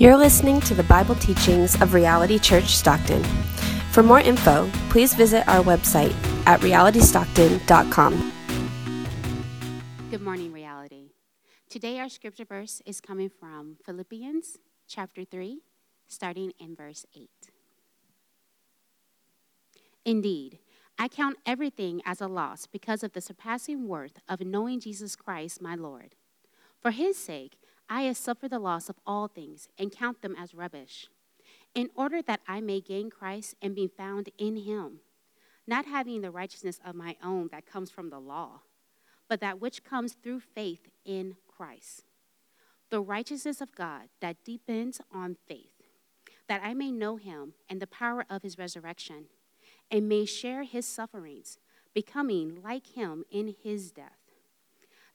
You're listening to the Bible teachings of Reality Church Stockton. For more info, please visit our website at realitystockton.com. Good morning, reality. Today, our scripture verse is coming from Philippians chapter 3, starting in verse 8. Indeed, I count everything as a loss because of the surpassing worth of knowing Jesus Christ, my Lord. For his sake, I have suffered the loss of all things and count them as rubbish, in order that I may gain Christ and be found in him, not having the righteousness of my own that comes from the law but that which comes through faith in Christ. The righteousness of God that depends on faith, that I may know him and the power of his resurrection, and may share his sufferings, becoming like him in his death,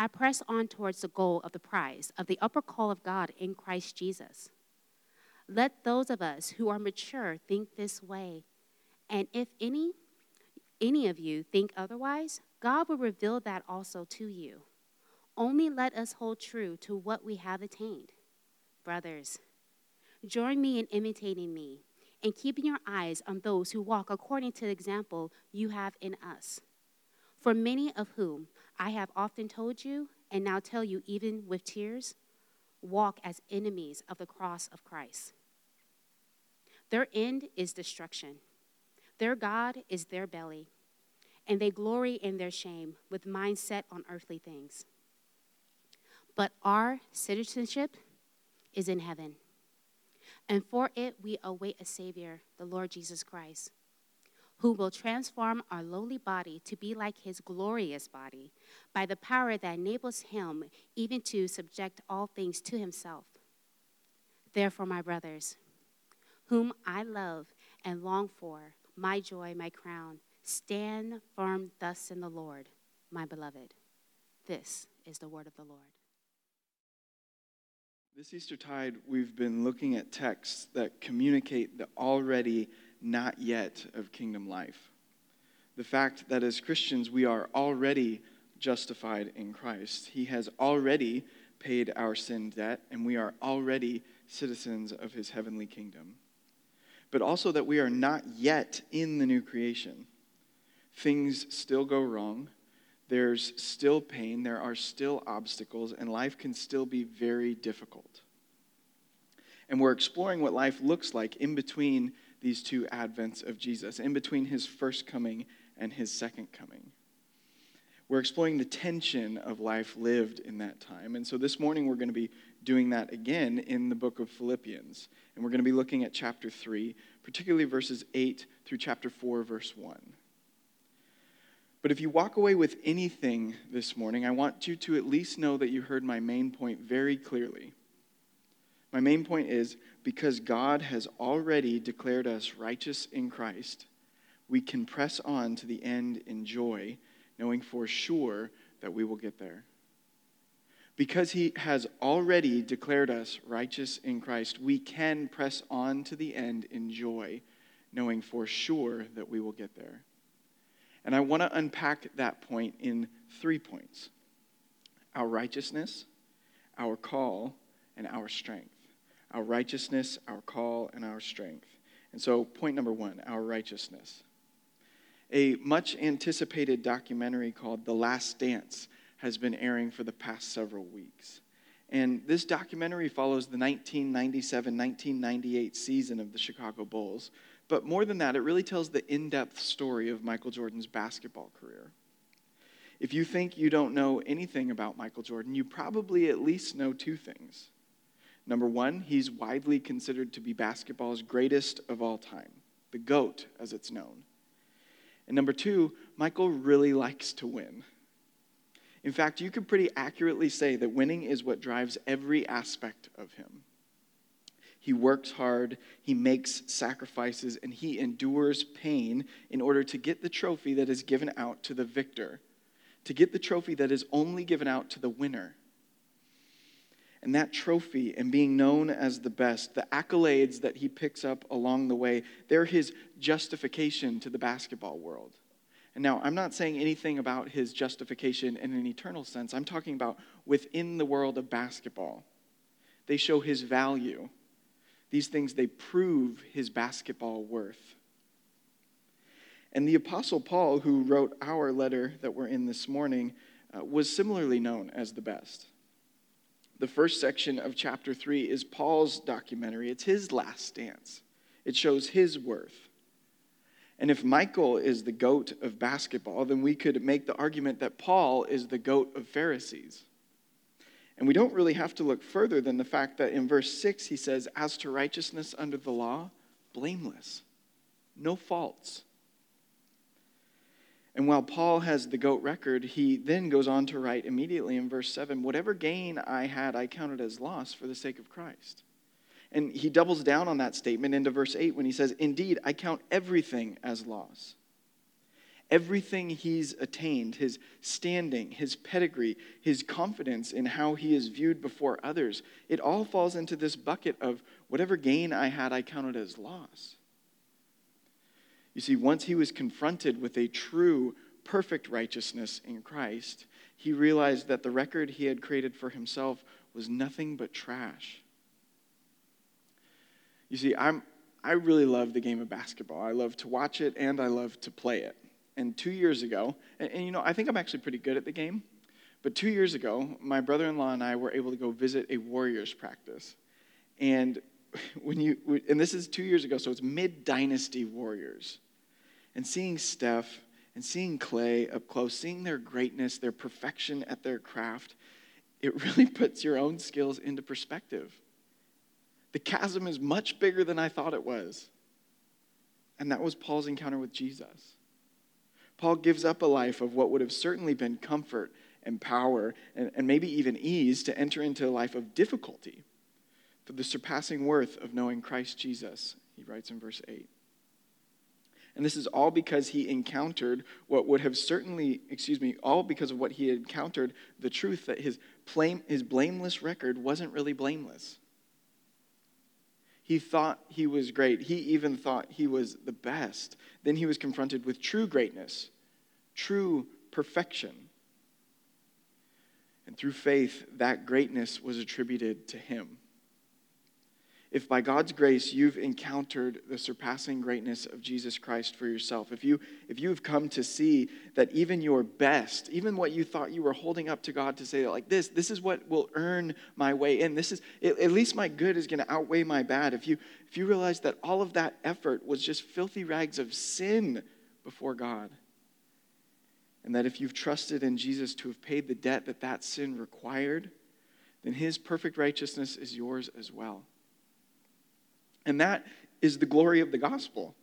I press on towards the goal of the prize of the upper call of God in Christ Jesus. Let those of us who are mature think this way. And if any any of you think otherwise, God will reveal that also to you. Only let us hold true to what we have attained. Brothers, join me in imitating me and keeping your eyes on those who walk according to the example you have in us. For many of whom I have often told you, and now tell you even with tears, walk as enemies of the cross of Christ. Their end is destruction. Their God is their belly and they glory in their shame with mind set on earthly things. But our citizenship is in heaven, and for it we await a Savior, the Lord Jesus Christ, who will transform our lowly body to be like his glorious body by the power that enables him even to subject all things to himself. Therefore, my brothers, whom I love and long for, my joy, my crown, Stand firm thus in the Lord, my beloved. This is the word of the Lord. This Eastertide, we've been looking at texts that communicate the already not yet of kingdom life. The fact that as Christians, we are already justified in Christ. He has already paid our sin debt, and we are already citizens of his heavenly kingdom. But also that we are not yet in the new creation things still go wrong. There's still pain. There are still obstacles, and life can still be very difficult. And we're exploring what life looks like in between these two advents of Jesus, in between his first coming and his second coming. We're exploring the tension of life lived in that time. And so this morning we're going to be doing that again in the book of Philippians. And we're going to be looking at chapter 3, particularly verses 8 through chapter 4, verse 1. But if you walk away with anything this morning, I want you to at least know that you heard my main point very clearly. My main point is because God has already declared us righteous in Christ, we can press on to the end in joy, knowing for sure that we will get there. Because he has already declared us righteous in Christ, we can press on to the end in joy, knowing for sure that we will get there. And I want to unpack that point in three points our righteousness, our call, and our strength. Our righteousness, our call, and our strength. And so, point number one our righteousness. A much anticipated documentary called The Last Dance has been airing for the past several weeks. And this documentary follows the 1997 1998 season of the Chicago Bulls, but more than that, it really tells the in depth story of Michael Jordan's basketball career. If you think you don't know anything about Michael Jordan, you probably at least know two things. Number one, he's widely considered to be basketball's greatest of all time, the GOAT, as it's known. And number two, Michael really likes to win. In fact, you could pretty accurately say that winning is what drives every aspect of him. He works hard, he makes sacrifices, and he endures pain in order to get the trophy that is given out to the victor, to get the trophy that is only given out to the winner. And that trophy and being known as the best, the accolades that he picks up along the way, they're his justification to the basketball world. And now, I'm not saying anything about his justification in an eternal sense. I'm talking about within the world of basketball. They show his value these things, they prove his basketball worth. And the Apostle Paul, who wrote our letter that we're in this morning, uh, was similarly known as the best. The first section of chapter 3 is Paul's documentary. It's his last dance, it shows his worth. And if Michael is the goat of basketball, then we could make the argument that Paul is the goat of Pharisees. And we don't really have to look further than the fact that in verse 6 he says, As to righteousness under the law, blameless, no faults. And while Paul has the goat record, he then goes on to write immediately in verse 7 Whatever gain I had, I counted as loss for the sake of Christ. And he doubles down on that statement into verse 8 when he says, Indeed, I count everything as loss Everything he's attained, his standing, his pedigree, his confidence in how he is viewed before others, it all falls into this bucket of whatever gain I had, I counted as loss. You see, once he was confronted with a true, perfect righteousness in Christ, he realized that the record he had created for himself was nothing but trash. You see, I'm, I really love the game of basketball. I love to watch it and I love to play it and two years ago, and, and you know, I think I'm actually pretty good at the game, but two years ago, my brother in law and I were able to go visit a Warriors practice. And when you, and this is two years ago, so it's mid dynasty Warriors. And seeing Steph and seeing Clay up close, seeing their greatness, their perfection at their craft, it really puts your own skills into perspective. The chasm is much bigger than I thought it was. And that was Paul's encounter with Jesus. Paul gives up a life of what would have certainly been comfort and power and, and maybe even ease to enter into a life of difficulty for the surpassing worth of knowing Christ Jesus, he writes in verse 8. And this is all because he encountered what would have certainly, excuse me, all because of what he had encountered the truth that his, his blameless record wasn't really blameless. He thought he was great. He even thought he was the best. Then he was confronted with true greatness, true perfection. And through faith, that greatness was attributed to him if by God's grace you've encountered the surpassing greatness of Jesus Christ for yourself, if, you, if you've come to see that even your best, even what you thought you were holding up to God to say, like this, this is what will earn my way in, this is, at least my good is going to outweigh my bad. If you, if you realize that all of that effort was just filthy rags of sin before God, and that if you've trusted in Jesus to have paid the debt that that sin required, then his perfect righteousness is yours as well. And that is the glory of the gospel.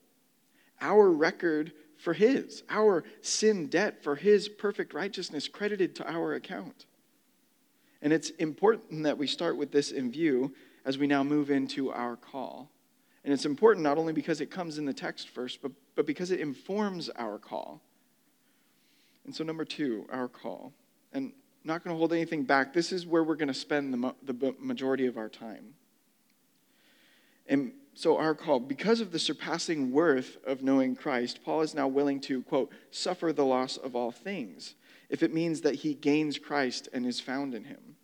Our record for His, our sin debt for His perfect righteousness credited to our account. And it's important that we start with this in view as we now move into our call. And it's important not only because it comes in the text first, but, but because it informs our call. And so, number two, our call. And not going to hold anything back. This is where we're going to spend the, the majority of our time. And so, our call, because of the surpassing worth of knowing Christ, Paul is now willing to, quote, suffer the loss of all things, if it means that he gains Christ and is found in him.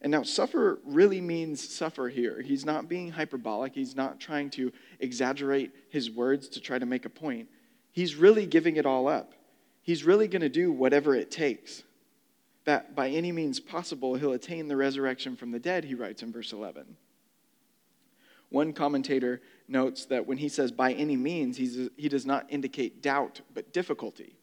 And now, suffer really means suffer here. He's not being hyperbolic, he's not trying to exaggerate his words to try to make a point. He's really giving it all up. He's really going to do whatever it takes. That by any means possible, he'll attain the resurrection from the dead, he writes in verse 11. One commentator notes that when he says by any means, he does not indicate doubt, but difficulty.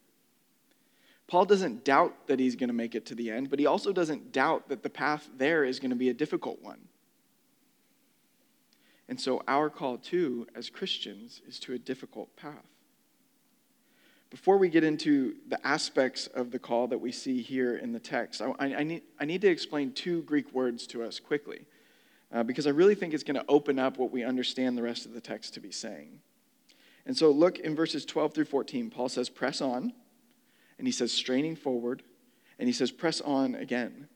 Paul doesn't doubt that he's going to make it to the end, but he also doesn't doubt that the path there is going to be a difficult one. And so, our call, too, as Christians, is to a difficult path. Before we get into the aspects of the call that we see here in the text, I, I, need, I need to explain two Greek words to us quickly. Uh, because I really think it's going to open up what we understand the rest of the text to be saying. And so look in verses 12 through 14. Paul says, Press on. And he says, Straining forward. And he says, Press on again.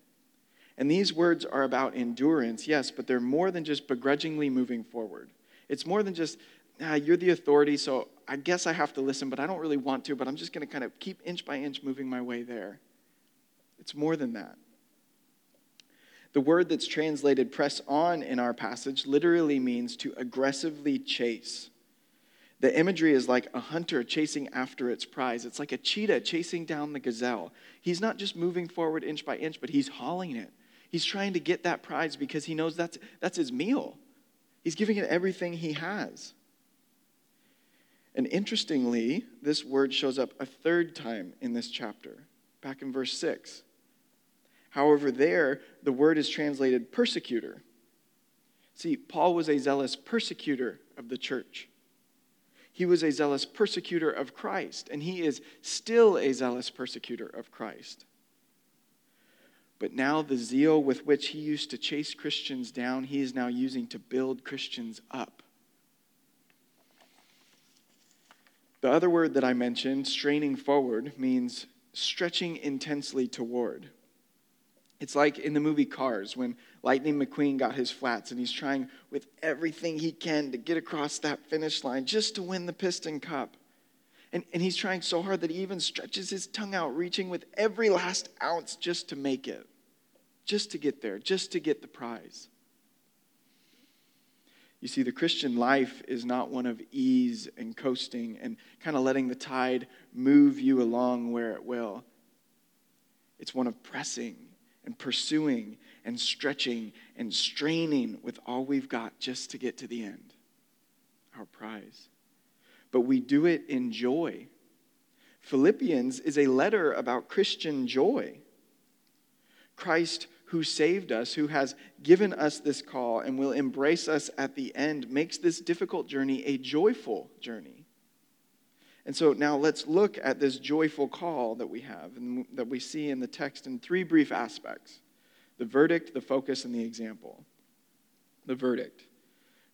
And these words are about endurance, yes, but they're more than just begrudgingly moving forward. It's more than just, ah, you're the authority, so I guess I have to listen, but I don't really want to, but I'm just going to kind of keep inch by inch moving my way there. It's more than that. The word that's translated press on in our passage literally means to aggressively chase. The imagery is like a hunter chasing after its prize. It's like a cheetah chasing down the gazelle. He's not just moving forward inch by inch, but he's hauling it. He's trying to get that prize because he knows that's, that's his meal. He's giving it everything he has. And interestingly, this word shows up a third time in this chapter, back in verse 6. However, there, the word is translated persecutor. See, Paul was a zealous persecutor of the church. He was a zealous persecutor of Christ, and he is still a zealous persecutor of Christ. But now, the zeal with which he used to chase Christians down, he is now using to build Christians up. The other word that I mentioned, straining forward, means stretching intensely toward. It's like in the movie Cars when Lightning McQueen got his flats and he's trying with everything he can to get across that finish line just to win the Piston Cup. And, and he's trying so hard that he even stretches his tongue out, reaching with every last ounce just to make it, just to get there, just to get the prize. You see, the Christian life is not one of ease and coasting and kind of letting the tide move you along where it will. It's one of pressing and pursuing and stretching and straining with all we've got just to get to the end, our prize. But we do it in joy. Philippians is a letter about Christian joy. Christ, who saved us, who has given us this call and will embrace us at the end, makes this difficult journey a joyful journey. And so now let's look at this joyful call that we have and that we see in the text in three brief aspects the verdict, the focus, and the example. The verdict.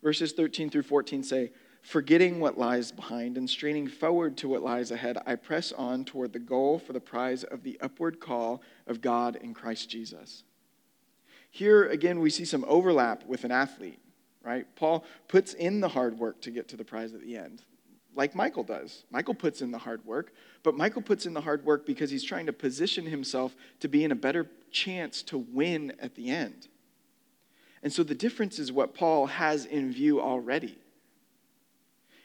Verses 13 through 14 say, Forgetting what lies behind and straining forward to what lies ahead, I press on toward the goal for the prize of the upward call of God in Christ Jesus. Here again, we see some overlap with an athlete, right? Paul puts in the hard work to get to the prize at the end like Michael does. Michael puts in the hard work, but Michael puts in the hard work because he's trying to position himself to be in a better chance to win at the end. And so the difference is what Paul has in view already.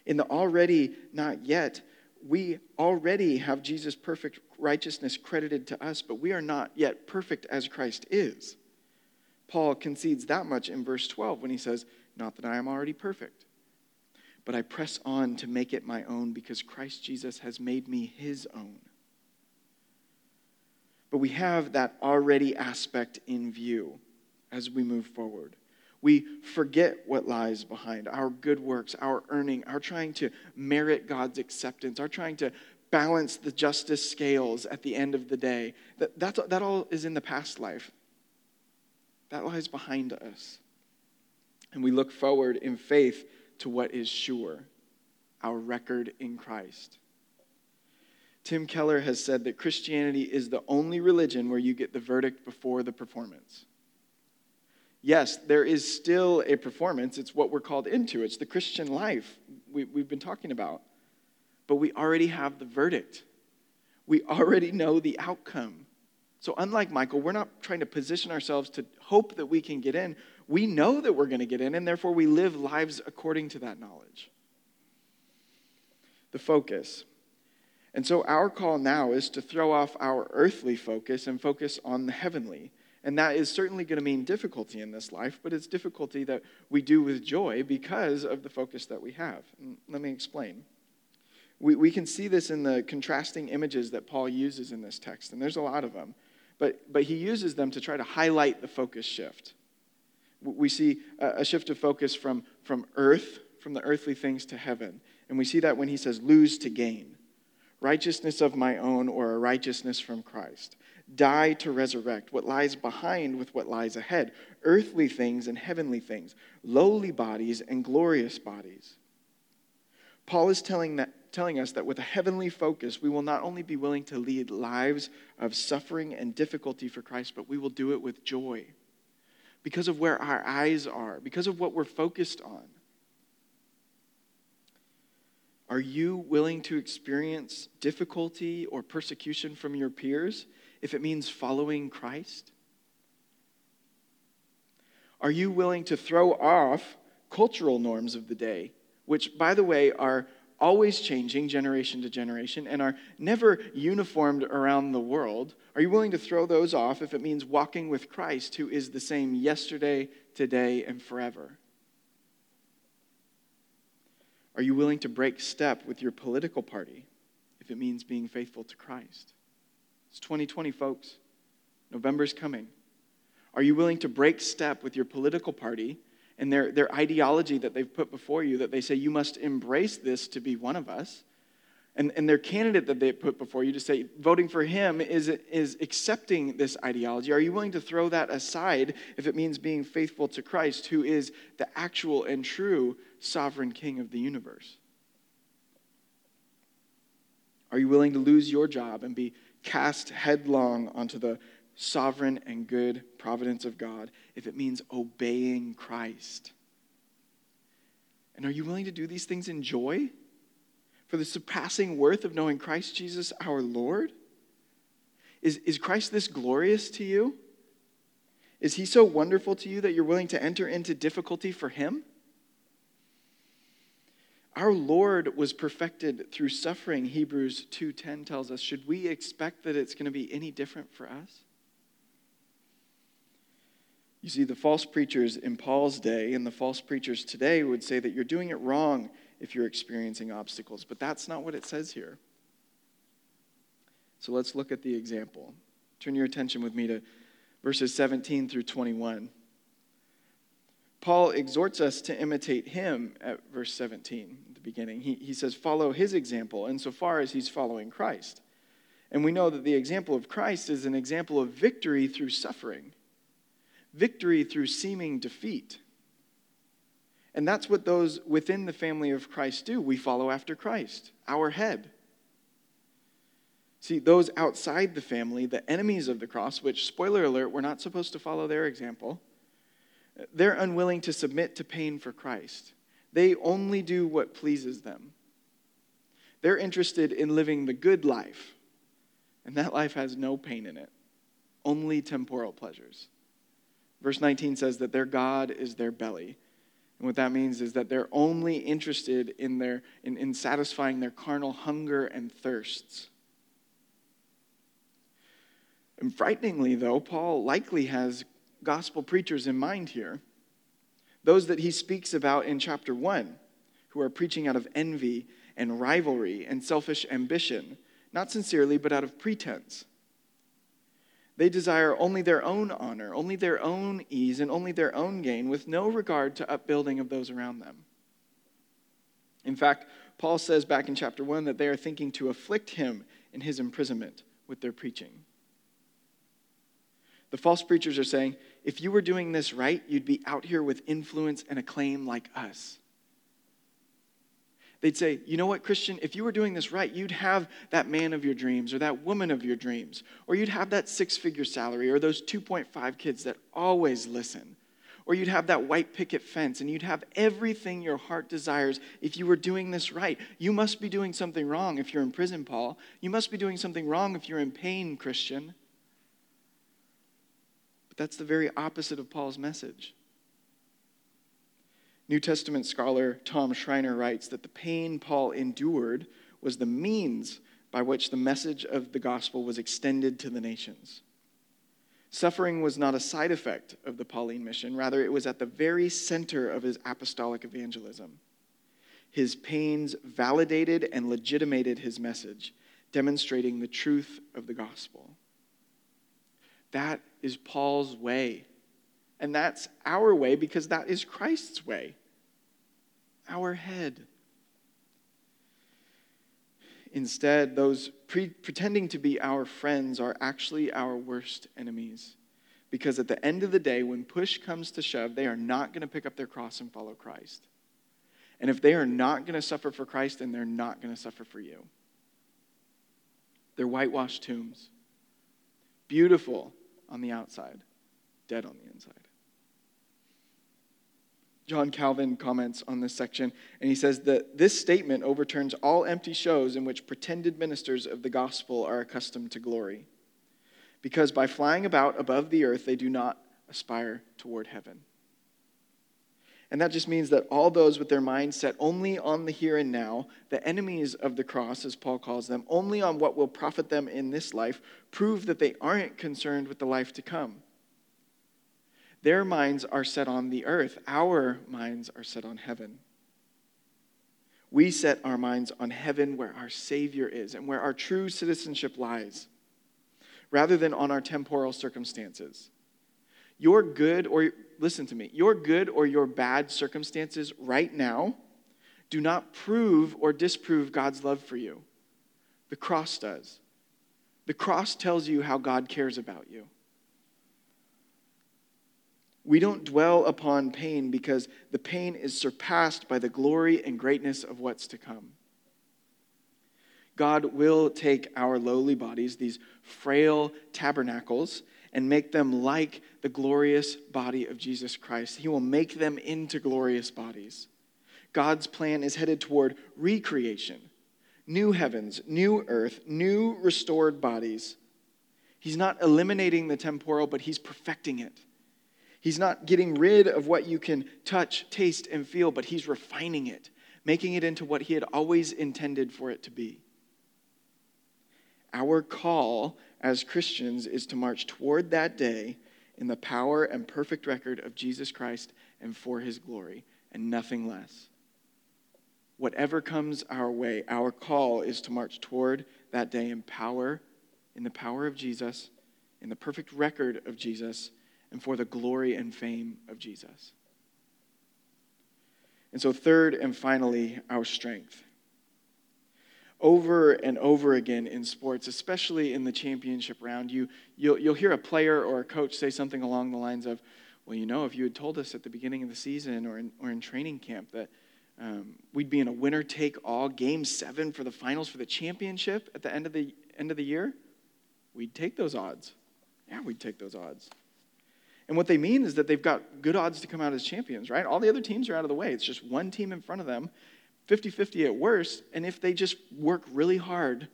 In the already not yet, we already have Jesus' perfect righteousness credited to us, but we are not yet perfect as Christ is. Paul concedes that much in verse 12 when he says, Not that I am already perfect but I press on to make it my own because Christ Jesus has made me his own. But we have that already aspect in view as we move forward. We forget what lies behind our good works, our earning, our trying to merit God's acceptance, our trying to balance the justice scales at the end of the day. That, that's, that all is in the past life. That lies behind us. And we look forward in faith to what is sure our record in Christ. Tim Keller has said that Christianity is the only religion where you get the verdict before the performance. Yes, there is still a performance. It's what we're called into, it's the Christian life we, have been talking about. But we already have the verdict, we already know the outcome. So, unlike Michael, we're not trying to position ourselves to hope that we can get in we know that we're going to get in, and therefore we live lives according to that knowledge. The focus. And so our call now is to throw off our earthly focus and focus on the heavenly. And that is certainly going to mean difficulty in this life, but it's difficulty that we do with joy because of the focus that we have. And let me explain. We, we can see this in the contrasting images that Paul uses in this text, and there's a lot of them. But, but he uses them to try to highlight the focus shift. We see a shift of focus from, from earth, from the earthly things to heaven. And we see that when he says lose to gain. righteousness of my own or a righteousness from Christ. Die to resurrect what lies behind with what lies ahead earthly things and heavenly things, lowly bodies and glorious bodies. Paul is telling, that, telling us that with a heavenly focus, we will not only be willing to lead lives of suffering and difficulty for Christ, but we will do it with joy because of where our eyes are, because of what we're focused on. Are you willing to experience difficulty or persecution from your peers if it means following Christ? Are you willing to throw off cultural norms of the day, which, by the way, are always changing generation to generation and are never uniformed around the world? Are you willing to throw those off if it means walking with Christ, who is the same yesterday, today, and forever? Are you willing to break step with your political party if it means being faithful to Christ? It's 2020, folks. November's coming. Are you willing to break step with your political party and their, their ideology that they've put before you that they say you must embrace this to be one of us? And, and their candidate that they put before you to say voting for him is, is accepting this ideology. Are you willing to throw that aside if it means being faithful to Christ, who is the actual and true sovereign king of the universe? Are you willing to lose your job and be cast headlong onto the sovereign and good providence of God if it means obeying Christ? And are you willing to do these things in joy for the surpassing worth of knowing Christ Jesus our Lord? Is, is Christ this glorious to you? Is he so wonderful to you that you're willing to enter into difficulty for him? Our Lord was perfected through suffering, Hebrews 2:10 tells us. Should we expect that it's going to be any different for us? You see, the false preachers in Paul's day and the false preachers today would say that you're doing it wrong if you're experiencing obstacles, but that's not what it says here. So let's look at the example. Turn your attention with me to verses 17 through 21. Paul exhorts us to imitate him at verse 17, at the beginning. He, he says, Follow his example insofar as he's following Christ. And we know that the example of Christ is an example of victory through suffering victory through seeming defeat. And that's what those within the family of Christ do. We follow after Christ, our head. See, those outside the family, the enemies of the cross, which, spoiler alert, we're not supposed to follow their example, they're unwilling to submit to pain for Christ. They only do what pleases them. They're interested in living the good life, and that life has no pain in it, only temporal pleasures. Verse 19 says that their God is their belly. And what that means is that they're only interested in, their, in, in satisfying their carnal hunger and thirsts. And frighteningly, though, Paul likely has gospel preachers in mind here. Those that he speaks about in chapter 1, who are preaching out of envy and rivalry and selfish ambition, not sincerely, but out of pretense. They desire only their own honor, only their own ease, and only their own gain, with no regard to upbuilding of those around them. In fact, Paul says back in chapter 1 that they are thinking to afflict him in his imprisonment with their preaching. The false preachers are saying, if you were doing this right, you'd be out here with influence and acclaim like us. They'd say, you know what, Christian, if you were doing this right, you'd have that man of your dreams or that woman of your dreams, or you'd have that six figure salary or those 2.5 kids that always listen, or you'd have that white picket fence and you'd have everything your heart desires if you were doing this right. You must be doing something wrong if you're in prison, Paul. You must be doing something wrong if you're in pain, Christian. But that's the very opposite of Paul's message. New Testament scholar Tom Schreiner writes that the pain Paul endured was the means by which the message of the gospel was extended to the nations. Suffering was not a side effect of the Pauline mission, rather, it was at the very center of his apostolic evangelism. His pains validated and legitimated his message, demonstrating the truth of the gospel. That is Paul's way. And that's our way because that is Christ's way our head. Instead, those pre- pretending to be our friends are actually our worst enemies. Because at the end of the day, when push comes to shove, they are not going to pick up their cross and follow Christ. And if they are not going to suffer for Christ, then they're not going to suffer for you. They're whitewashed tombs, beautiful on the outside, dead on the inside. John Calvin comments on this section, and he says that this statement overturns all empty shows in which pretended ministers of the gospel are accustomed to glory. Because by flying about above the earth, they do not aspire toward heaven. And that just means that all those with their mind set only on the here and now, the enemies of the cross, as Paul calls them, only on what will profit them in this life, prove that they aren't concerned with the life to come. Their minds are set on the earth, our minds are set on heaven. We set our minds on heaven where our Savior is and where our true citizenship lies, rather than on our temporal circumstances. Your good, or listen to me, your good or your bad circumstances right now do not prove or disprove God's love for you. The cross does. The cross tells you how God cares about you. We don't dwell upon pain because the pain is surpassed by the glory and greatness of what's to come. God will take our lowly bodies, these frail tabernacles, and make them like the glorious body of Jesus Christ. He will make them into glorious bodies. God's plan is headed toward recreation new heavens, new earth, new restored bodies. He's not eliminating the temporal, but He's perfecting it. He's not getting rid of what you can touch, taste, and feel, but he's refining it, making it into what he had always intended for it to be. Our call as Christians is to march toward that day in the power and perfect record of Jesus Christ and for his glory, and nothing less. Whatever comes our way, our call is to march toward that day in power, in the power of Jesus, in the perfect record of Jesus and for the glory and fame of Jesus. And so, third and finally, our strength. Over and over again in sports, especially in the championship round, you, you'll, you'll hear a player or a coach say something along the lines of, Well, you know, if you had told us at the beginning of the season or in, or in training camp that um, we'd be in a winner take all game seven for the finals for the championship at the end of the, end of the year, we'd take those odds. Yeah, we'd take those odds. And what they mean is that they've got good odds to come out as champions, right? All the other teams are out of the way. It's just one team in front of them, 50 50 at worst. And if they just work really hard,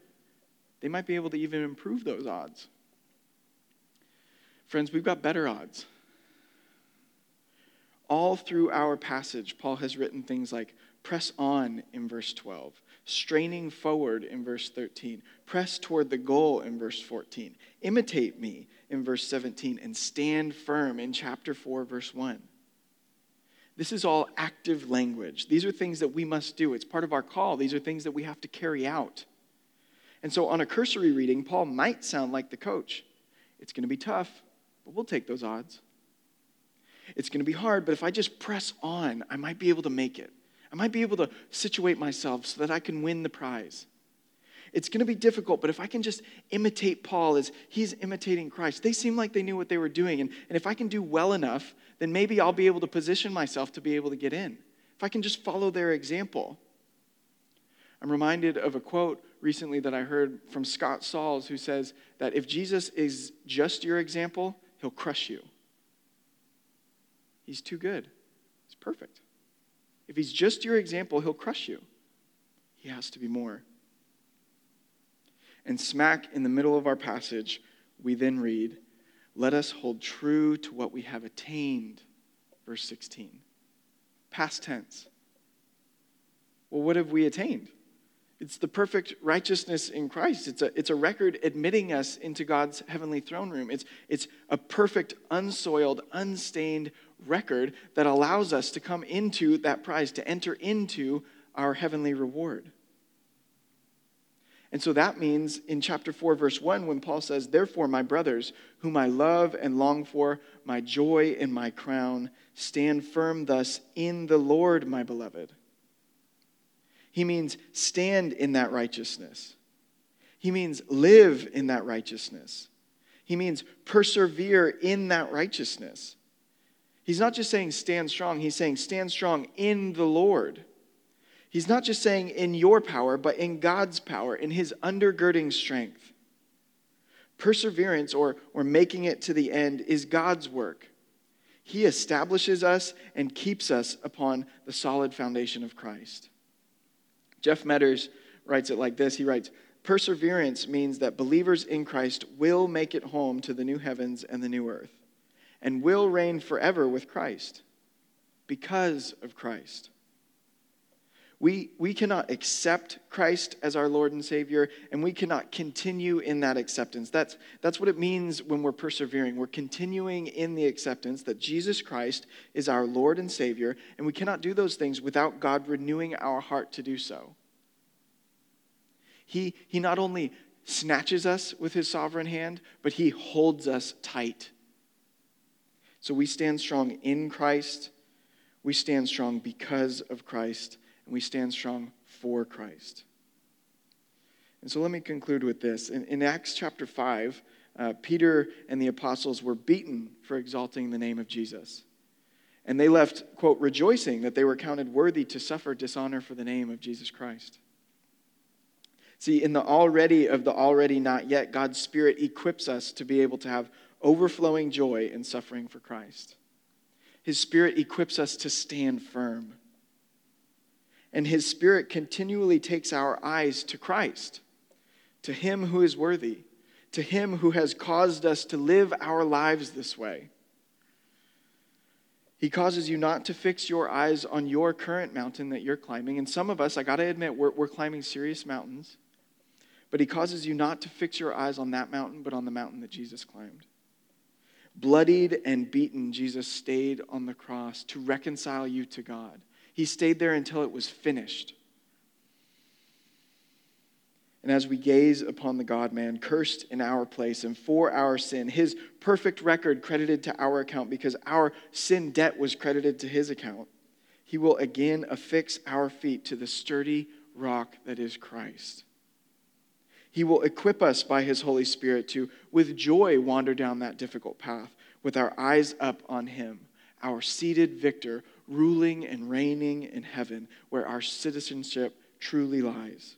they might be able to even improve those odds. Friends, we've got better odds. All through our passage, Paul has written things like press on in verse 12, straining forward in verse 13, press toward the goal in verse 14, imitate me in verse 17 and stand firm in chapter 4, verse 1. This is all active language. These are things that we must do. It's part of our call. These are things that we have to carry out. And so, on a cursory reading, Paul might sound like the coach. It's going to be tough, but we'll take those odds. It's going to be hard, but if I just press on, I might be able to make it. I might be able to situate myself so that I can win the prize. It's going to be difficult, but if I can just imitate Paul as he's imitating Christ, they seem like they knew what they were doing. And, and if I can do well enough, then maybe I'll be able to position myself to be able to get in. If I can just follow their example. I'm reminded of a quote recently that I heard from Scott Sauls who says that if Jesus is just your example, he'll crush you. He's too good, he's perfect. If he's just your example, he'll crush you. He has to be more. And smack in the middle of our passage, we then read, Let us hold true to what we have attained. Verse 16. Past tense. Well, what have we attained? It's the perfect righteousness in Christ. It's a, it's a record admitting us into God's heavenly throne room. It's, it's a perfect, unsoiled, unstained record that allows us to come into that prize, to enter into our heavenly reward. And so that means in chapter 4, verse 1, when Paul says, Therefore, my brothers, whom I love and long for, my joy and my crown, stand firm thus in the Lord, my beloved. He means stand in that righteousness. He means live in that righteousness. He means persevere in that righteousness. He's not just saying stand strong, he's saying stand strong in the Lord. He's not just saying in your power, but in God's power, in his undergirding strength. Perseverance or, or making it to the end is God's work. He establishes us and keeps us upon the solid foundation of Christ. Jeff Medders writes it like this He writes, Perseverance means that believers in Christ will make it home to the new heavens and the new earth and will reign forever with Christ because of Christ. We, we cannot accept Christ as our Lord and Savior, and we cannot continue in that acceptance. That's, that's what it means when we're persevering. We're continuing in the acceptance that Jesus Christ is our Lord and Savior, and we cannot do those things without God renewing our heart to do so. He, he not only snatches us with His sovereign hand, but He holds us tight. So we stand strong in Christ, we stand strong because of Christ and we stand strong for Christ. And so let me conclude with this. In, in Acts chapter 5, uh, Peter and the apostles were beaten for exalting the name of Jesus. And they left, quote, rejoicing that they were counted worthy to suffer dishonor for the name of Jesus Christ. See, in the already of the already not yet, God's Spirit equips us to be able to have overflowing joy in suffering for Christ. His Spirit equips us to stand firm and his spirit continually takes our eyes to Christ, to him who is worthy, to him who has caused us to live our lives this way. He causes you not to fix your eyes on your current mountain that you're climbing. And some of us, I got to admit, we're, we're climbing serious mountains. But he causes you not to fix your eyes on that mountain, but on the mountain that Jesus climbed. Bloodied and beaten, Jesus stayed on the cross to reconcile you to God. He stayed there until it was finished. And as we gaze upon the God man, cursed in our place and for our sin, his perfect record credited to our account because our sin debt was credited to his account, he will again affix our feet to the sturdy rock that is Christ. He will equip us by his Holy Spirit to, with joy, wander down that difficult path with our eyes up on him, our seated victor ruling and reigning in heaven, where our citizenship truly lies.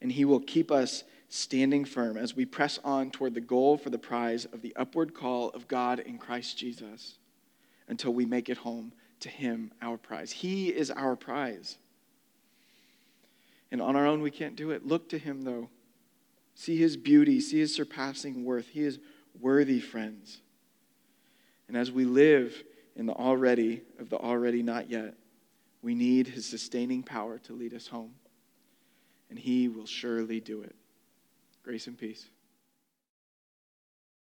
And he will keep us standing firm as we press on toward the goal for the prize of the upward call of God in Christ Jesus until we make it home to him, our prize. He is our prize. And on our own, we can't do it. Look to him, though. See his beauty, see his surpassing worth. He is worthy, friends. And as we live in the already of the already not yet. We need his sustaining power to lead us home. And he will surely do it. Grace and peace.